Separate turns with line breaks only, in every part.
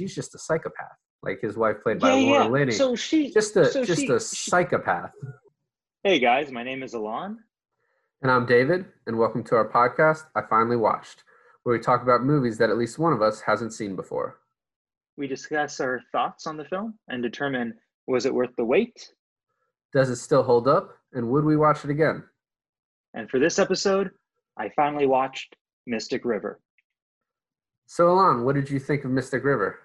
she's just a psychopath, like his wife played by
yeah,
Laura
yeah.
Linney.
So she
just a
so
just
she-
a psychopath.
Hey guys, my name is Alon.
And I'm David, and welcome to our podcast. I finally watched, where we talk about movies that at least one of us hasn't seen before.
We discuss our thoughts on the film and determine was it worth the wait.
Does it still hold up, and would we watch it again?
And for this episode, I finally watched Mystic River.
So, Alon, what did you think of Mystic River?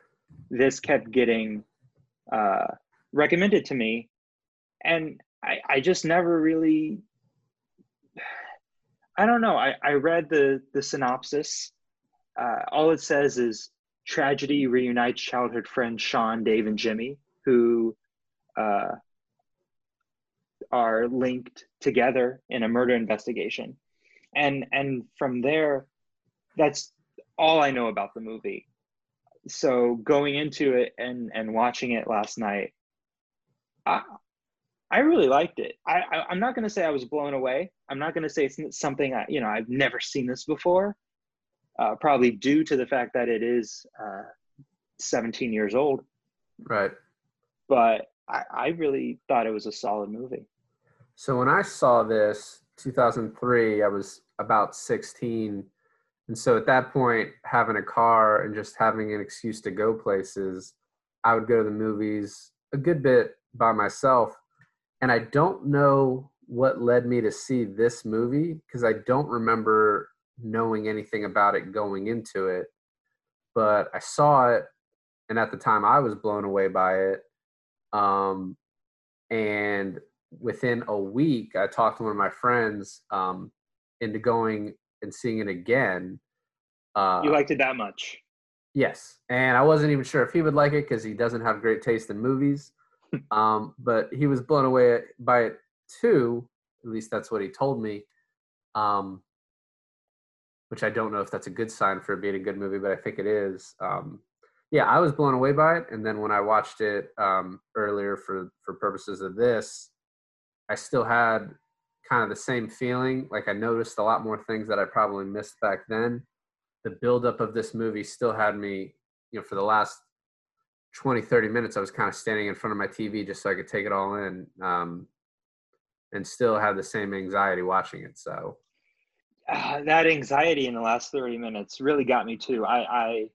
This kept getting uh, recommended to me, and I, I just never really. I don't know. I, I read the the synopsis. Uh, all it says is tragedy reunites childhood friends Sean, Dave, and Jimmy, who uh, are linked together in a murder investigation, and and from there, that's all I know about the movie. So going into it and and watching it last night, I I really liked it. I, I I'm not gonna say I was blown away. I'm not gonna say it's something I you know I've never seen this before. Uh, probably due to the fact that it is uh, 17 years old,
Right.
but I, I really thought it was a solid movie.
So, when I saw this, 2003, I was about 16. And so at that point, having a car and just having an excuse to go places, I would go to the movies a good bit by myself. And I don't know what led me to see this movie because I don't remember knowing anything about it going into it. But I saw it, and at the time, I was blown away by it. Um, and within a week, I talked to one of my friends um, into going and seeing it again. Uh,
You liked it that much?
Yes, and I wasn't even sure if he would like it because he doesn't have great taste in movies. um, but he was blown away by it too. At least that's what he told me. Um, which I don't know if that's a good sign for it being a good movie, but I think it is. Um, yeah, I was blown away by it, and then when I watched it um, earlier for for purposes of this, I still had kind of the same feeling. Like I noticed a lot more things that I probably missed back then the buildup of this movie still had me, you know, for the last 20, 30 minutes, I was kind of standing in front of my TV just so I could take it all in um, and still had the same anxiety watching it. So,
uh, that anxiety in the last 30 minutes really got me too. I, I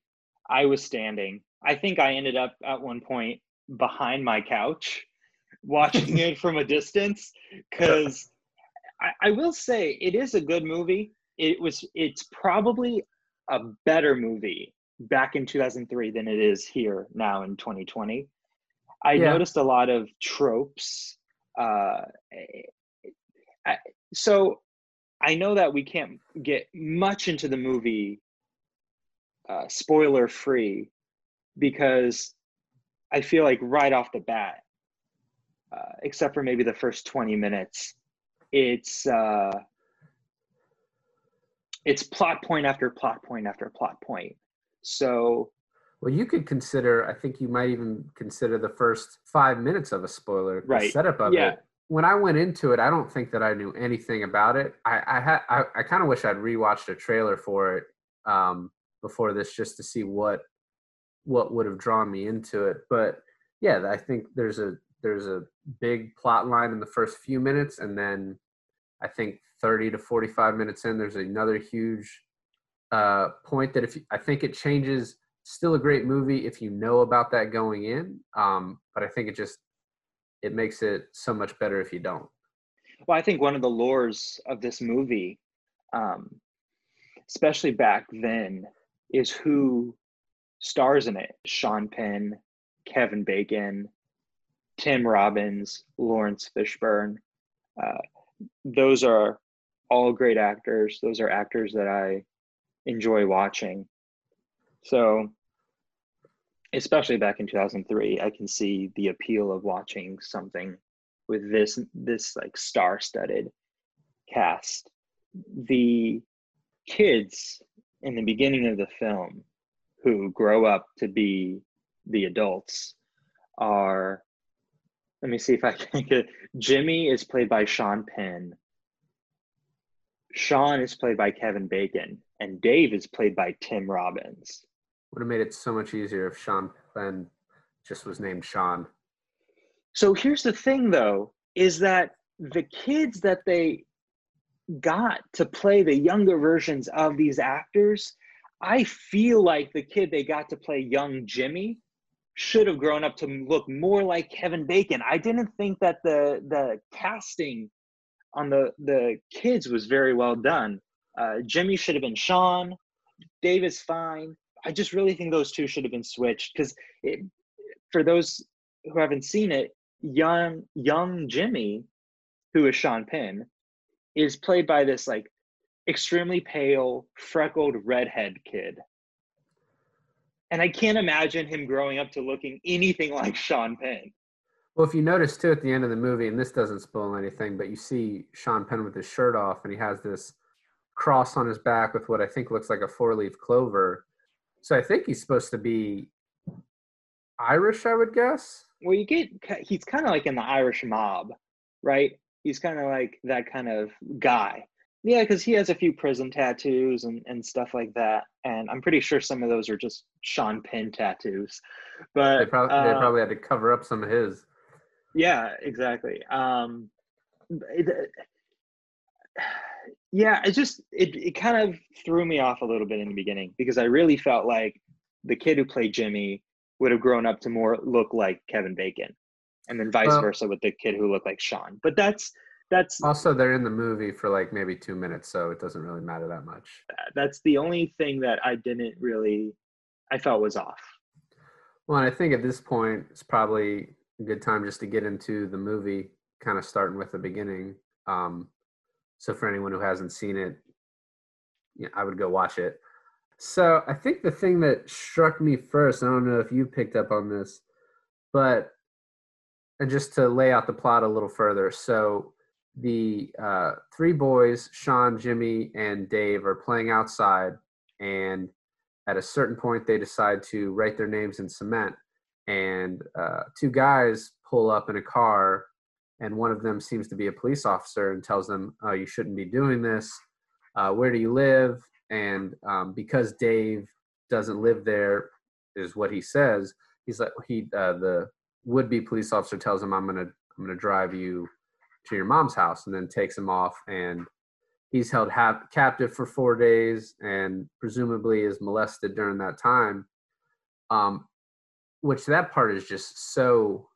I was standing. I think I ended up at one point behind my couch watching it from a distance because I, I will say it is a good movie. It was it's probably a better movie back in 2003 than it is here now in 2020. I
Yeah.
noticed a lot of tropes. Uh, I, so I know that we can't get much into the movie uh, spoiler free because I feel like right off the bat, uh, except for maybe the first 20 minutes, it's uh, it's plot point after plot point after plot point. So
well, you could consider, I think you might even consider the first five minutes of a spoiler, the
Right.
setup of
Yeah.
it. When I went into it, I don't think that I knew anything about it. I, I had, I, I kind of wish I'd rewatched a trailer for it um, before this just to see what, what would have drawn me into it. But yeah, I think there's a, there's a big plot line in the first few minutes, and then I think 30 to 45 minutes in, there's another huge uh, point that if you, I think it changes. Still a great movie if you know about that going in, um, but I think it just it makes it so much better if you don't.
Well, I think one of the lures of this movie, um, especially back then, is who stars in it. Sean Penn, Kevin Bacon, Tim Robbins, Laurence Fishburne. Uh, those are all great actors. Those are actors that I enjoy watching. So, especially back in 2003, I can see the appeal of watching something with this this like star-studded cast. The kids in the beginning of the film who grow up to be the adults are let me see if I can get Jimmy is played by Sean Penn. Sean is played by Kevin Bacon, and Dave is played by Tim Robbins.
Would have made it so much easier if Sean Penn just was named Sean.
So here's the thing, though, is that the kids that they got to play the younger versions of these actors, I feel like the kid they got to play young Jimmy should have grown up to look more like Kevin Bacon. I didn't think that the the casting on the the kids was very well done. Uh, Jimmy should have been Sean. Dave is fine. I just really think those two should have been switched because for those who haven't seen it, young young Jimmy, who is Sean Penn, is played by this like extremely pale, freckled redhead kid. And I can't imagine him growing up to looking anything like Sean Penn.
Well, if you notice too at the end of the movie, and this doesn't spoil anything, but you see Sean Penn with his shirt off and he has this cross on his back with what I think looks like a four leaf clover. So I think he's supposed to be Irish, I would guess.
Well, you get he's kind of like in the Irish mob, right? He's kind of like that kind of guy. Yeah, because he has a few prison tattoos and, and stuff like that, and I'm pretty sure some of those are just Sean Penn tattoos. But
they probably, uh, they probably had to cover up some of his.
Yeah, exactly. Um, it, yeah, it just it it kind of threw me off a little bit in the beginning because I really felt like the kid who played Jimmy would have grown up to more look like Kevin Bacon, and then vice well, versa with the kid who looked like Sean. But that's that's
also they're in the movie for like maybe two minutes, so it doesn't really matter that much.
That's the only thing that I didn't really I felt was off.
Well, and I think at this point it's probably a good time just to get into the movie, kind of starting with the beginning. Um, so for anyone who hasn't seen it, yeah, I would go watch it. So I think the thing that struck me first, I don't know if you picked up on this, but and just to lay out the plot a little further. So the uh, three boys, Sean, Jimmy, and Dave, are playing outside, and at a certain point, they decide to write their names in cement. And uh, two guys pull up in a car, and one of them seems to be a police officer and tells them, "Oh, you shouldn't be doing this. Uh, where do you live?" and um, because Dave doesn't live there, is what he says. He's like he uh, the would-be police officer tells him, "I'm gonna I'm gonna drive you to your mom's house," and then takes him off. And he's held captive for four days, and presumably is molested during that time. Um, which that part is just so.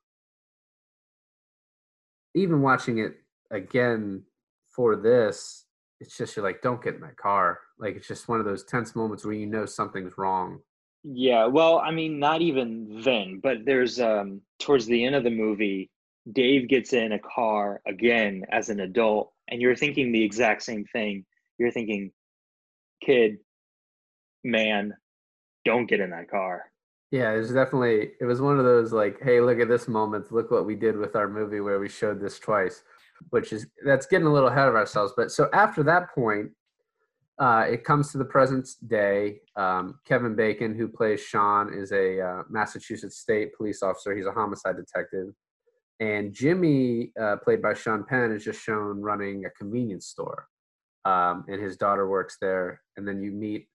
Even watching it again for this, it's just you're like, don't get in that car. Like it's just one of those tense moments where you know something's wrong.
Yeah, well, I mean, not even then, but there's um towards the end of the movie, Dave gets in a car again as an adult, and you're thinking the exact same thing. You're thinking, kid, man, don't get in that car.
Yeah, it was definitely it was one of those like, hey, look at this moment. Look what we did with our movie where we showed this twice, which is that's getting a little ahead of ourselves. But so after that point, uh, it comes to the present day. Um, Kevin Bacon, who plays Sean, is a uh, Massachusetts State police officer. He's a homicide detective. And Jimmy, uh, played by Sean Penn, is just shown running a convenience store. Um, and his daughter works there. And then you meet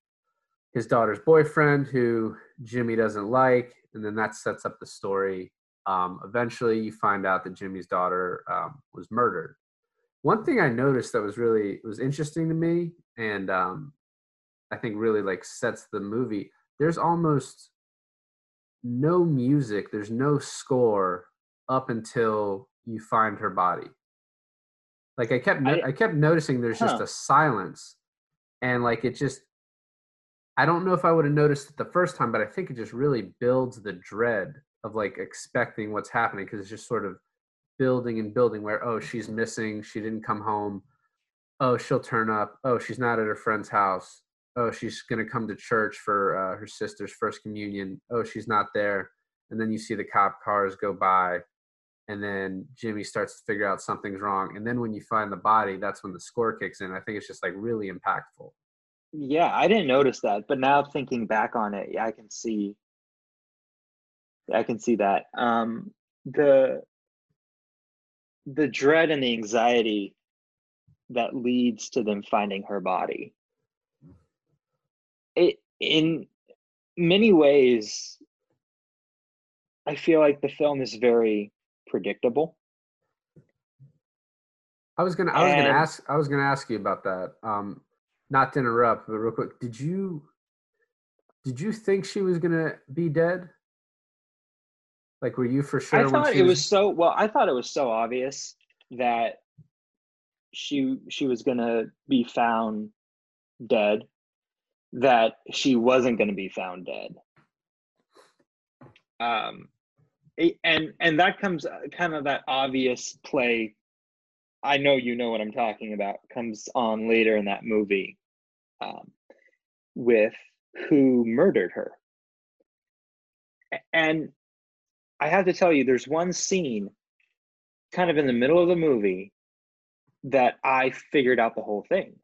his daughter's boyfriend, who Jimmy doesn't like. And then that sets up the story. Um, eventually, you find out that Jimmy's daughter um, was murdered. One thing I noticed that was really was interesting to me and um, I think really like sets the movie. There's almost no music. There's no score up until you find her body. Like I kept, no- I, I, kept noticing there's huh. just a silence, and like it just. I don't know if I would have noticed it the first time, but I think it just really builds the dread of like expecting what's happening because it's just sort of building and building. Where oh, she's missing, she didn't come home oh she'll turn up oh she's not at her friend's house oh she's going to come to church for uh, her sister's first communion oh she's not there and then you see the cop cars go by and then jimmy starts to figure out something's wrong and then when you find the body that's when the score kicks in. I think it's just like really impactful.
Yeah i didn't notice that but now thinking back on it yeah, i can see i can see that. Um the the dread and the anxiety that leads to them finding her body. It in many ways, I feel like the film is very predictable.
I was gonna I was gonna ask I was gonna ask you about that. Um not to interrupt, but real quick, did you did you think she was gonna be dead? Like were you for sure
I thought it was so well. I thought it was so obvious that she she was gonna be found dead. That she wasn't gonna be found dead. Um, and and that comes uh, kind of that obvious play. I know you know what I'm talking about. Comes on later in that movie, um, with who murdered her. And I have to tell you, there's one scene kind of in the middle of the movie that I figured out the whole thing.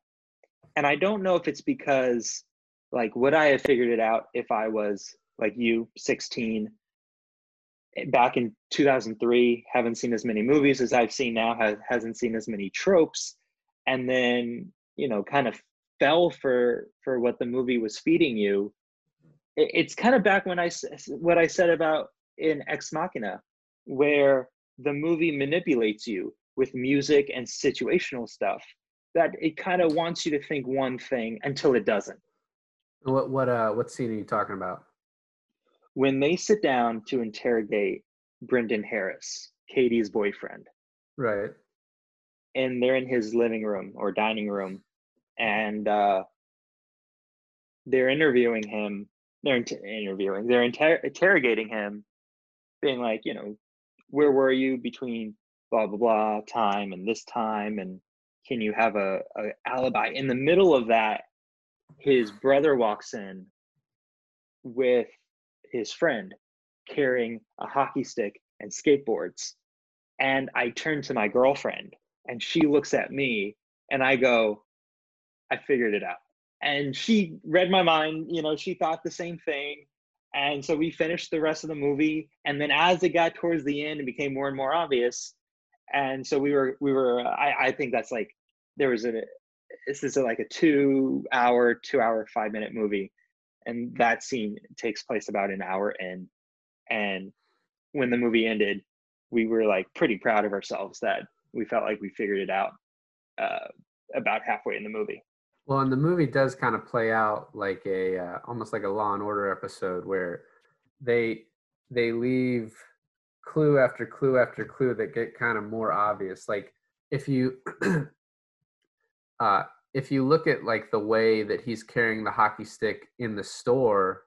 And I don't know if it's because, like, would I have figured it out if I was like you, 16, eh, back in 2003, haven't seen as many movies as I've seen now, has, hasn't seen as many tropes, and then, you know, kind of fell for for what the movie was feeding you. It, it's kind of back when i what I said about in Ex Machina, where the movie manipulates you with music and situational stuff that it kind of wants you to think one thing until it doesn't.
what what uh what scene are you talking about?
When they sit down to interrogate Brendan Harris, Katie's boyfriend,
Right.
and they're in his living room or dining room, and uh, they're interviewing him. They're inter- interviewing. They're inter- interrogating him, being like, you know, where were you between blah blah blah time and this time, and can you have a, a alibi? In the middle of that, his brother walks in with his friend carrying a hockey stick and skateboards, and I turn to my girlfriend, and she looks at me, and I go, I figured it out. And she read my mind, you know, she thought the same thing. And so we finished the rest of the movie. And then as it got towards the end, it became more and more obvious. And so we were, we were, uh, I, I think that's like, there was a, this is like a two hour, two hour, five minute movie. And that scene takes place about an hour in. And when the movie ended, we were like pretty proud of ourselves that we felt like we figured it out uh, about halfway in the movie.
Well, and the movie does kind of play out like a uh, almost like a Law and Order episode where they they leave clue after clue after clue that get kind of more obvious. Like if you uh if you look at like the way that he's carrying the hockey stick in the store,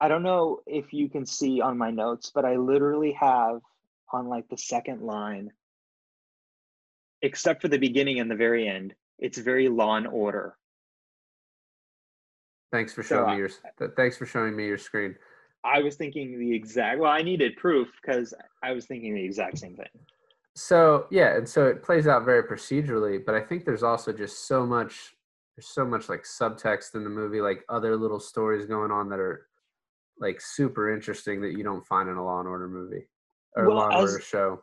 I don't know if you can see on my notes, but I literally have on like the second line, except for the beginning and the very end, it's very law and order.
thanks for showing
uh,
me your th- thanks for showing me your screen.
I was thinking the exact, well, I needed proof because I was thinking the exact same thing.
So yeah, and so it plays out very procedurally, but I think there's also just so much there's so much like subtext in the movie, like other little stories going on that are like super interesting that you don't find in a Law and Order movie or
Well,
Law and
as-
Order show.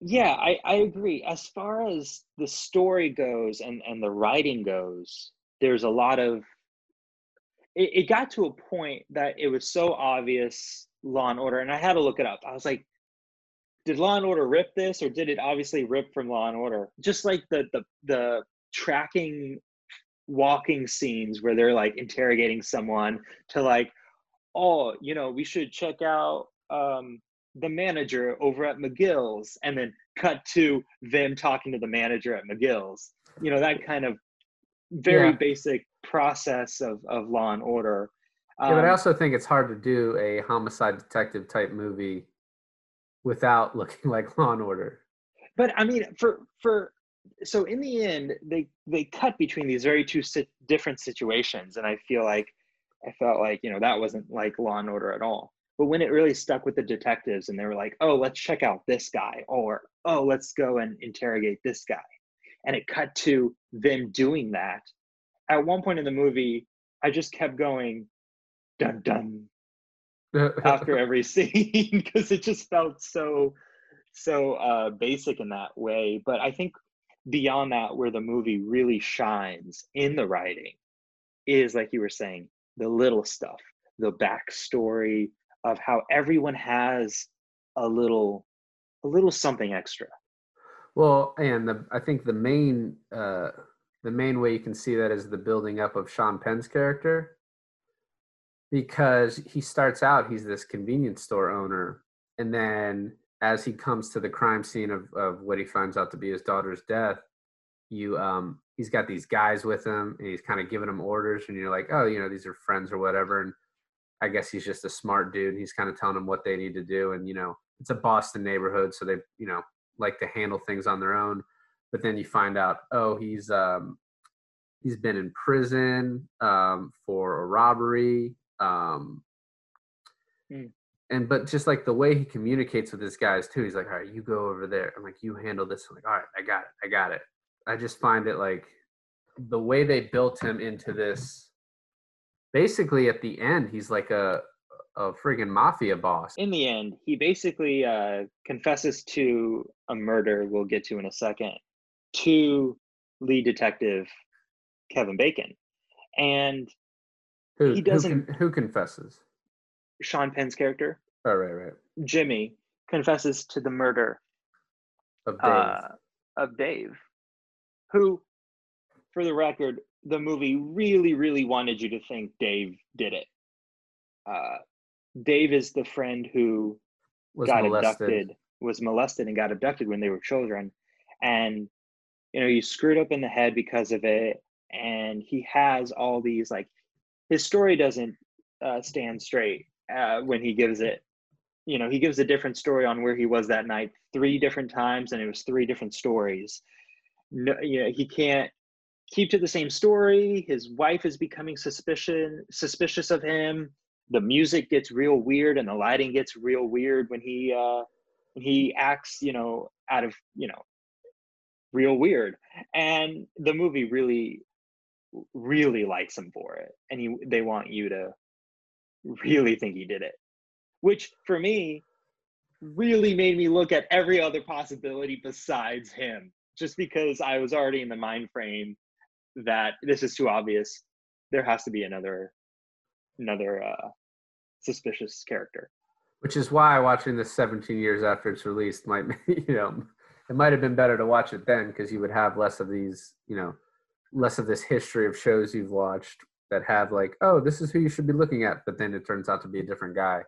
Yeah, I, I agree. As far as the story goes and, and the writing goes, there's a lot of it, it got to a point that it was so obvious Law and Order, and I had to look it up. I was like, did Law and Order rip this, or did it obviously rip from Law and Order? Just like the the the tracking walking scenes where they're like interrogating someone to like, oh, you know, we should check out um the manager over at McGill's, and then cut to them talking to the manager at McGill's. You know, that kind of very
Yeah.
basic process of, of law and order.
yeah, but I
Um,
also think it's hard to do a homicide detective type movie without looking like Law and Order.
but I mean, for for so in the end, they they cut between these very two si- different situations, and I feel like I felt like you know that wasn't like Law and Order at all. But when it really stuck with the detectives, and they were like, "Oh, let's check out this guy," or "Oh, let's go and interrogate this guy," and it cut to them doing that. At one point in the movie, I just kept going, "Dun dun," after every scene because it just felt so so uh basic in that way but i think beyond that where the movie really shines in the writing is like you were saying the little stuff, the backstory of how everyone has a little a little something extra.
Well, and the I think the main uh, the main way you can see that is the building up of Sean Penn's character, because he starts out he's this convenience store owner, and then as he comes to the crime scene of of what he finds out to be his daughter's death, you um he's got these guys with him and he's kind of giving them orders, and you're like, oh, you know, these are friends or whatever, and I guess he's just a smart dude. and He's kind of telling them what they need to do, and you know, it's a Boston neighborhood, so they you know like to handle things on their own. But then you find out, oh, he's um, he's been in prison um, for a robbery. Um,
Mm.
And but just like the way he communicates with his guys too, he's like, all right, you go over there. I'm like, you handle this. I'm like, all right, I got it, I got it. I just find it like the way they built him into this. Basically, at the end, he's like a a friggin' mafia boss.
In the end, he basically uh, confesses to a murder we'll get to in a second to lead detective Kevin Bacon. And
Who,
he doesn't-
Who, con- who confesses?
Sean Penn's character,
Oh, right, right.
Jimmy, confesses to the murder
Of Dave.
uh, of Dave, who, for the record, the movie really, really wanted you to think Dave did it. Uh, Dave is the friend who
was
got
molested.
abducted, was molested and got abducted when they were children. And, you know, you screwed up in the head because of it. And he has all these, like, his story doesn't uh, stand straight uh, when he gives it. You know, he gives a different story on where he was that night three different times, and it was three different stories. No, you know, he can't keep to the same story. His wife is becoming suspicion suspicious of him. The music gets real weird, and the lighting gets real weird when he uh, when he acts, you know, out of you know, real weird. And the movie really, really likes him for it, and he they want you to really think he did it, which for me really made me look at every other possibility besides him just because I was already in the mind frame that this is too obvious. There has to be another another uh, suspicious character.
Which is why watching this 17 years after it's released might, you know, it might have been better to watch it then because you would have less of these, you know, less of this history of shows you've watched that have like, oh, this is who you should be looking at, but then it turns out to be a different guy.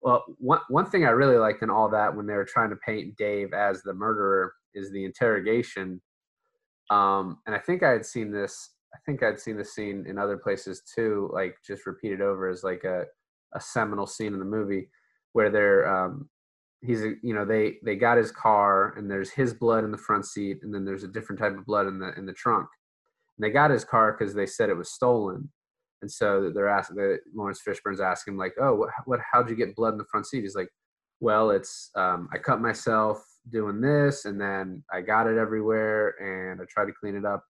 Well, one one thing I really liked in all that when they were trying to paint Dave as the murderer is the interrogation. Um, and I think I had seen this. I think I'd seen this scene in other places too, like just repeated over as like a a seminal scene in the movie where they're um, he's you know they they got his car and there's his blood in the front seat and then there's a different type of blood in the in the trunk. And they got his car because they said it was stolen. And so they're asking, the, Laurence Fishburne's asking him like, "Oh, what, what? How'd you get blood in the front seat?" He's like, "Well, it's um, I cut myself doing this, and then I got it everywhere, and I tried to clean it up."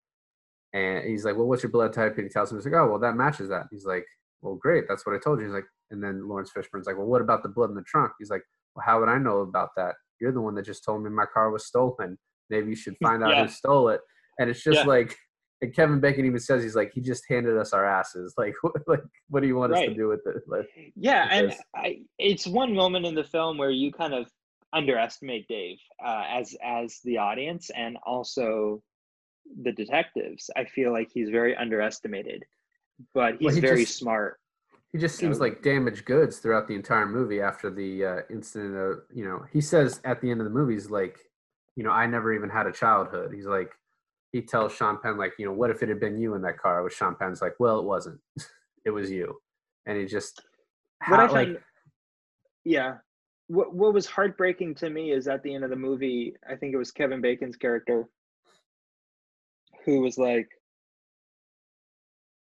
And he's like, "Well, what's your blood type?" And he tells him, "He's like, oh, well, that matches that." He's like, "Well, great, that's what I told you." He's like, and then Laurence Fishburne's like, "Well, what about the blood in the trunk?" He's like, "Well, how would I know about that? You're the one that just told me my car was stolen. Maybe you should find out
Yeah.
who stole it." And it's just
Yeah.
like and Kevin Bacon even says he's like he just handed us our asses. Like what, like what do you want us to do with it? Like,
Yeah, and I, it's one moment in the film where you kind of underestimate Dave uh, as as the audience and also the detectives. I feel like he's very underestimated, but he's
Well, he
very
just-
smart.
he just seems
know-
like damaged goods throughout the entire movie. After the uh, incident of you know he says at the end of the movie he's like you know I never even had a childhood. He's like he tells Sean Penn like you know what if it had been you in that car? With Sean Penn's like well it wasn't, it was you, and he just
What I
like
find, yeah, what what was heartbreaking to me is at the end of the movie, I think it was Kevin Bacon's character who was like,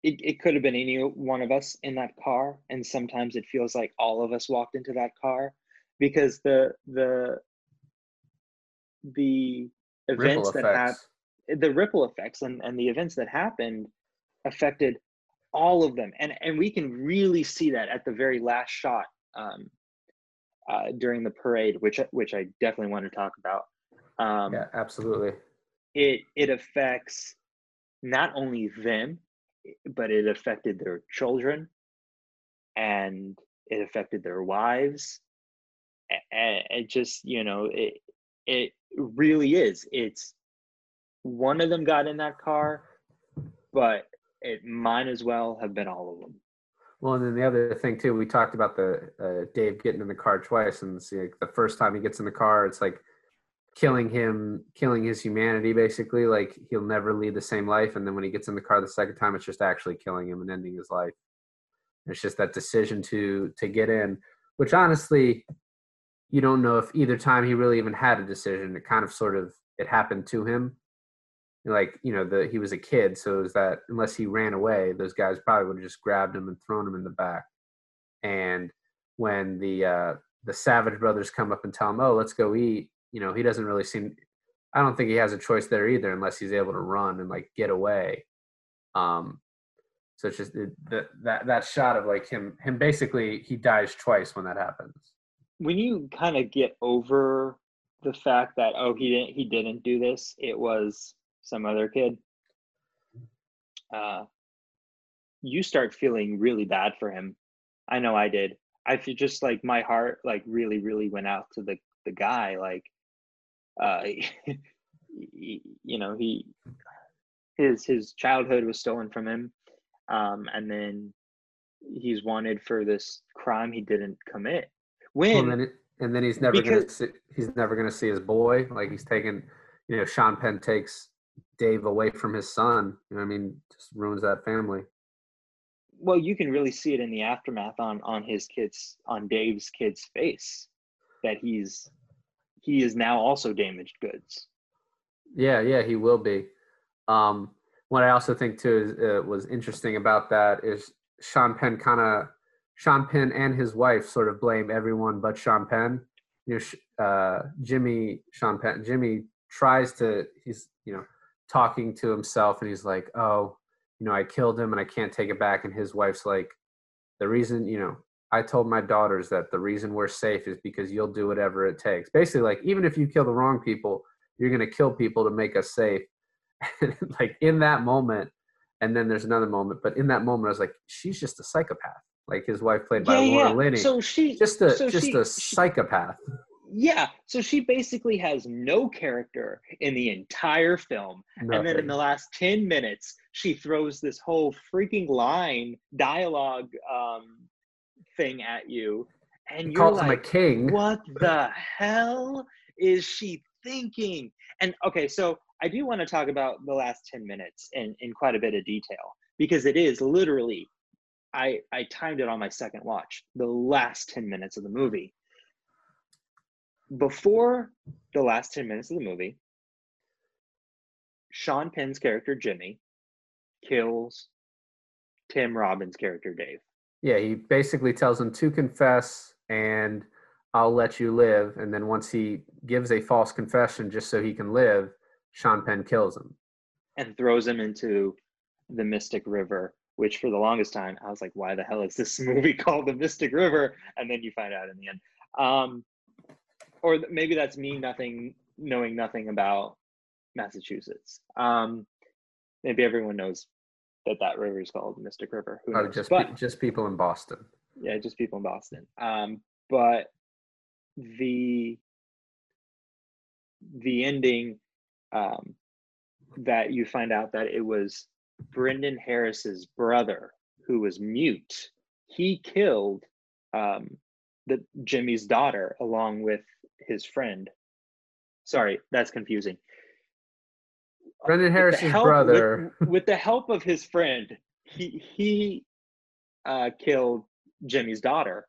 it, it could have been any one of us in that car, and sometimes it feels like all of us walked into that car because the the the events that happened. The ripple effects and, and the events that happened affected all of them and and we can really see that at the very last shot um, uh, during the parade which which i definitely want to talk about um,
yeah, absolutely.
it it affects not only them but it affected their children and it affected their wives. And it just, you know, it it really is. It's one of them got in that car, but it might as well have been all of them.
Well, and then the other thing too, we talked about the uh, Dave getting in the car twice, and it's like the first time he gets in the car, it's like killing him, killing his humanity, basically. Like he'll never lead the same life, and then when he gets in the car the second time, it's just actually killing him and ending his life. It's just that decision to to get in, which honestly, you don't know if either time he really even had a decision. It kind of sort of it happened to him. Like you know, the he was a kid, so it was that unless he ran away, those guys probably would have just grabbed him and thrown him in the back. And when the uh, the Savage brothers come up and tell him, "Oh, let's go eat," you know, he doesn't really seem. I don't think he has a choice there either, unless he's able to run and like get away. Um, so it's just that that that shot of like him him basically he dies twice when that happens.
When you kind of get over the fact that oh he didn't he didn't do this, it was some other kid. Uh, you start feeling really bad for him. I know I did. I feel just like my heart like really really went out to the the guy like uh you know he his his childhood was stolen from him um and then he's wanted for this crime he didn't commit when
and, then it, and then he's never because, gonna see, he's never gonna see his boy like he's taken you know sean penn takes dave away from his son you know i mean? Just ruins that family.
Well you can really see it in the aftermath on on his kids on dave's kid's face that he's he is now also damaged goods.
Yeah yeah he will be. Um what i also think too is, uh, was interesting about that is sean penn kind of sean penn and his wife sort of blame everyone but sean penn. You know uh jimmy sean penn jimmy tries to he's you know talking to himself and he's like oh you know, I killed him and I can't take it back. And his wife's like, the reason, you know, I told my daughters that the reason we're safe is because you'll do whatever it takes. Basically, like, even if you kill the wrong people, you're going to kill people to make us safe. like, in that moment, and then there's another moment, but in that moment, I was like, she's just a psychopath. Like his wife, played by yeah, Laura yeah. Linney.
So she
just a
so
just
she,
a psychopath.
Yeah, so she basically has no character in the entire film. Nothing. And then in the last 10 minutes, she throws this whole freaking line dialogue um, thing at you. And you're like, him a
king.
what the hell is she thinking? And okay, so I do want to talk about the last 10 minutes in, in quite a bit of detail because it is literally, I, I timed it on my second watch, the last 10 minutes of the movie before the last 10 minutes of the movie, Sean Penn's character Jimmy kills Tim Robbins' character Dave.
Yeah, he basically tells him to confess and I'll let you live. And then once he gives a false confession just so he can live, Sean Penn kills him.
And throws him into the Mystic River, which for the longest time I was like, why the hell is this movie called The Mystic River? And then you find out in the end. Um, or maybe that's me nothing knowing nothing about Massachusetts. Um, maybe everyone knows that that river is called Mystic River.
Who oh, just but, just people in Boston.
Yeah, just people in Boston. Um, but the the ending um, that you find out that it was Brendan Harris's brother who was mute. He killed um, the Jimmy's daughter along with his friend. Sorry, that's confusing.
Brendan Harris's help, brother.
With, with, the help of his friend, he he uh, killed Jimmy's daughter,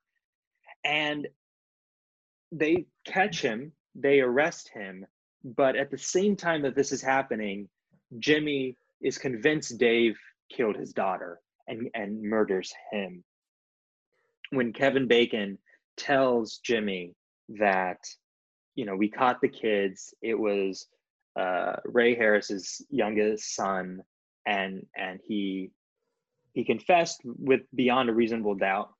and they catch him. They arrest him, but at the same time that this is happening, Jimmy is convinced Dave killed his daughter and and murders him. When Kevin Bacon tells Jimmy that you know, we caught the kids. It was uh, Ray Harris's youngest son, and and he he confessed with beyond a reasonable doubt.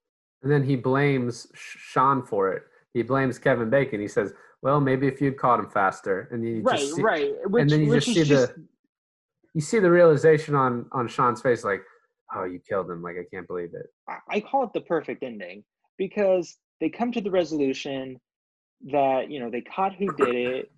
And then he blames Sean for it. He blames Kevin Bacon. He says, "Well, maybe if you'd caught him faster." And then you
right,
just see,
right,
which, and then you just see just... the you see the realization on on Sean's face, like, oh, you killed him. Like, I can't believe it.
I- I call it the perfect ending because they come to the resolution that you know they caught who did it.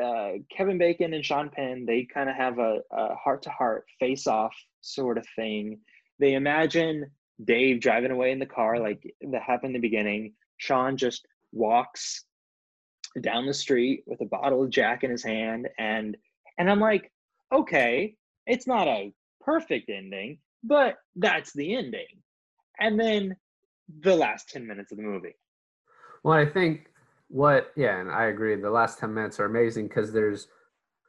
Uh, Kevin Bacon and Sean Penn they kind of have a heart to heart face off sort of thing. They imagine Dave driving away in the car like that happened in the beginning. Sean just walks down the street with a bottle of Jack in his hand, and and I'm like, okay, it's not a perfect ending, but that's the ending. And then the last 10 minutes of the movie.
Well, I think what, yeah, and I agree. The last 10 minutes are amazing because there's,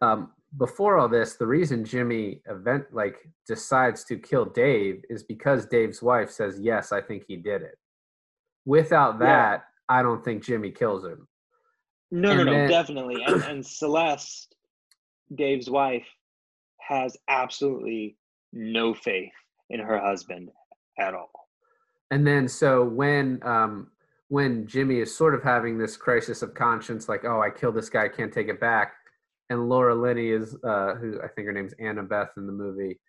um, before all this, the reason Jimmy event like decides to kill Dave is because Dave's wife says, Yes, I think he did it. Without that, yeah. I don't think Jimmy kills him.
No, and no, no, definitely. And, and Celeste, Dave's wife, has absolutely no faith in her husband at all.
And then so when um when Jimmy is sort of having this crisis of conscience, like, oh, I killed this guy, I can't take it back. And Laura Linney is uh who I think her name's Annabeth in the movie,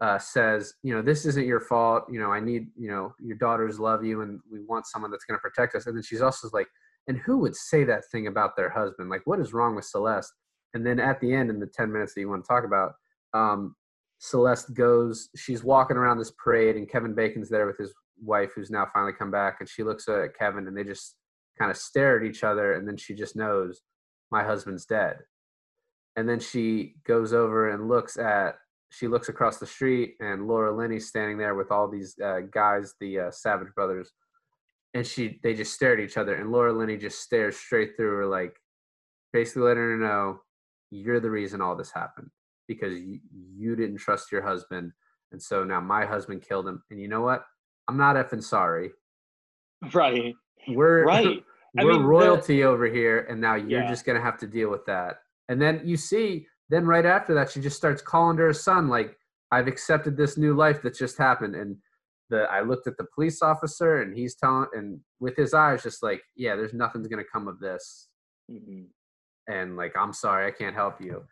uh, says, you know, this isn't your fault. You know, I need, you know, your daughters love you and we want someone that's gonna protect us. And then she's also like, and who would say that thing about their husband? Like, what is wrong with Celeste? And then at the end, in the 10 minutes that you want to talk about, um, Celeste goes, she's walking around this parade, and Kevin Bacon's there with his wife, who's now finally come back, and she looks at Kevin, and they just kind of stare at each other, and then she just knows my husband's dead. And then she goes over and looks at, she looks across the street, and Laura Linney's standing there with all these uh, guys, the uh, Savage brothers, and she, they just stare at each other, and Laura Linney just stares straight through her, like basically letting her know, you're the reason all this happened because you, you didn't trust your husband. And so now my husband killed him. And you know what? I'm not effing sorry.
Right.
We're right. we're mean, royalty over here, and now you're yeah. just gonna have to deal with that. And then you see, then right after that, she just starts calling to her son, like, I've accepted this new life that just happened. And the I looked at the police officer and he's telling and with his eyes just like, yeah, there's nothing's gonna come of this. Mm-hmm. And like, I'm sorry, I can't help you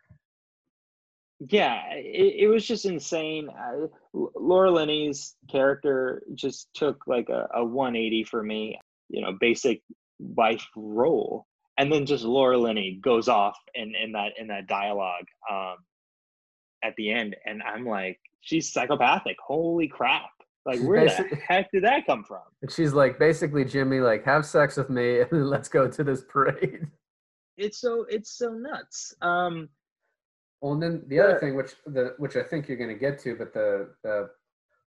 yeah it, it was just insane. Uh, laura linney's character just took like a, a 180 for me you know basic wife role. And then just laura linney goes off in, in that in that dialogue um, at the end. And i'm like she's psychopathic. Holy crap. Like where the heck did that come from?
and she's like basically jimmy like have sex with me and let's go to this parade.
It's so it's so nuts. Um
well, and then the other thing, which the which I think you're going to get to, but the the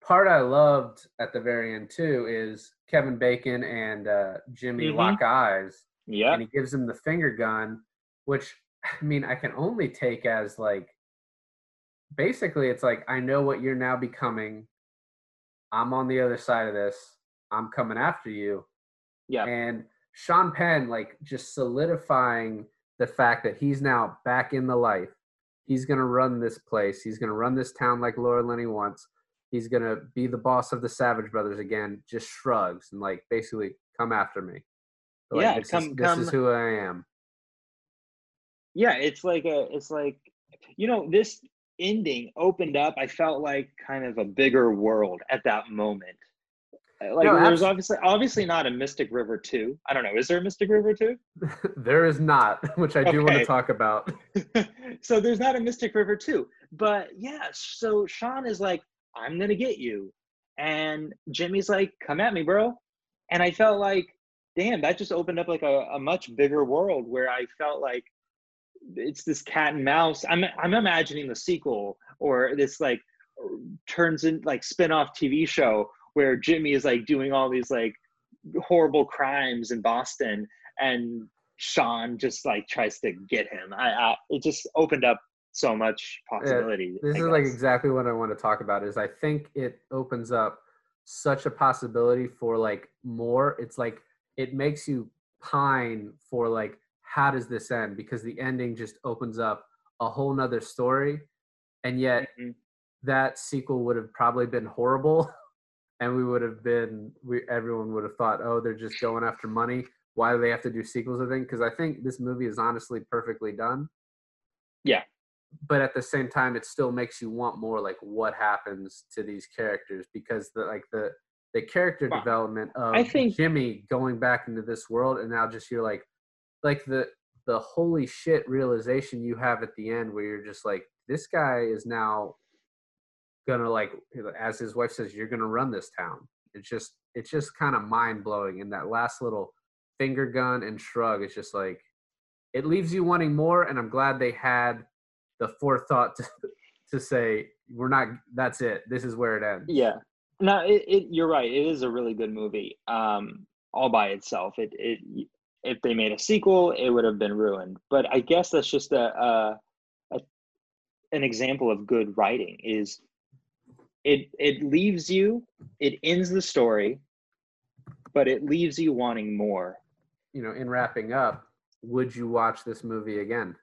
part I loved at the very end too is Kevin Bacon and uh, Jimmy mm-hmm. lock eyes.
Yeah,
and he gives him the finger gun, which I mean I can only take as like basically it's like I know what you're now becoming. I'm on the other side of this. I'm coming after you.
Yeah,
and Sean Penn like just solidifying the fact that he's now back in the life he's going to run this place. He's going to run this town like Laura Linney wants. He's going to be the boss of the Savage Brothers again. Just shrugs and like basically come after me.
Like, yeah,
this,
come,
is, this
come.
is who I am.
Yeah, it's like a, it's like, you know, this ending opened up. I felt like kind of a bigger world at that moment. Like no, there's obviously obviously not a Mystic River 2. I don't know. Is there a Mystic River 2?
there is not, which I do okay. want to talk about.
so there's not a Mystic River 2. But yeah, so Sean is like, I'm gonna get you. And Jimmy's like, come at me, bro. And I felt like, damn, that just opened up like a, a much bigger world where I felt like it's this cat and mouse. I'm I'm imagining the sequel or this like turns in like spin-off TV show where Jimmy is like doing all these like horrible crimes in Boston and Sean just like tries to get him. I, I it just opened up so much possibility.
Yeah, this is like exactly what I want to talk about is I think it opens up such a possibility for like more. It's like it makes you pine for like how does this end because the ending just opens up a whole nother story and yet mm-hmm. that sequel would have probably been horrible and we would have been we everyone would have thought oh they're just going after money. Why do they have to do sequels of things? Because i think this movie is honestly perfectly done.
Yeah.
But at the same time it still makes you want more like what happens to these characters because the like the the character
Well,
development of
I think-
Jimmy going back into this world and now just you're like like the the holy shit realization you have at the end where you're just like this guy is now gonna like as his wife says you're gonna run this town it's just it's just kind of mind blowing and that last little finger gun and shrug it's just like it leaves you wanting more and i'm glad they had the forethought to, to say we're not that's it this is where it ends
Yeah. No, it, it you're right. It is a really good movie. Um, all by itself. It it if they made a sequel, it would have been ruined. But I guess that's just a, a, a an example of good writing. Is it it leaves you, it ends the story, but it leaves you wanting more.
you know in wrapping up would you watch this movie again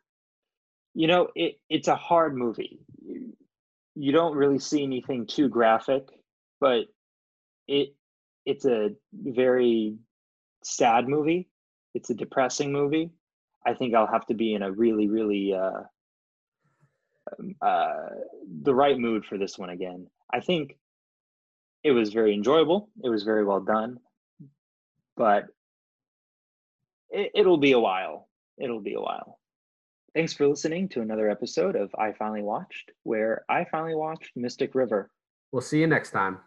You know, it it's a hard movie. You, don't really see anything too graphic, but it it's a very sad movie. It's a depressing movie. I think I'll have to be in a really, really uh, um, uh, the right mood for this one again. I think it was very enjoyable. It was very well done, but it, it'll be a while. It'll be a while. Thanks for listening to another episode of I Finally Watched, where I finally watched Mystic River.
we'll see you next time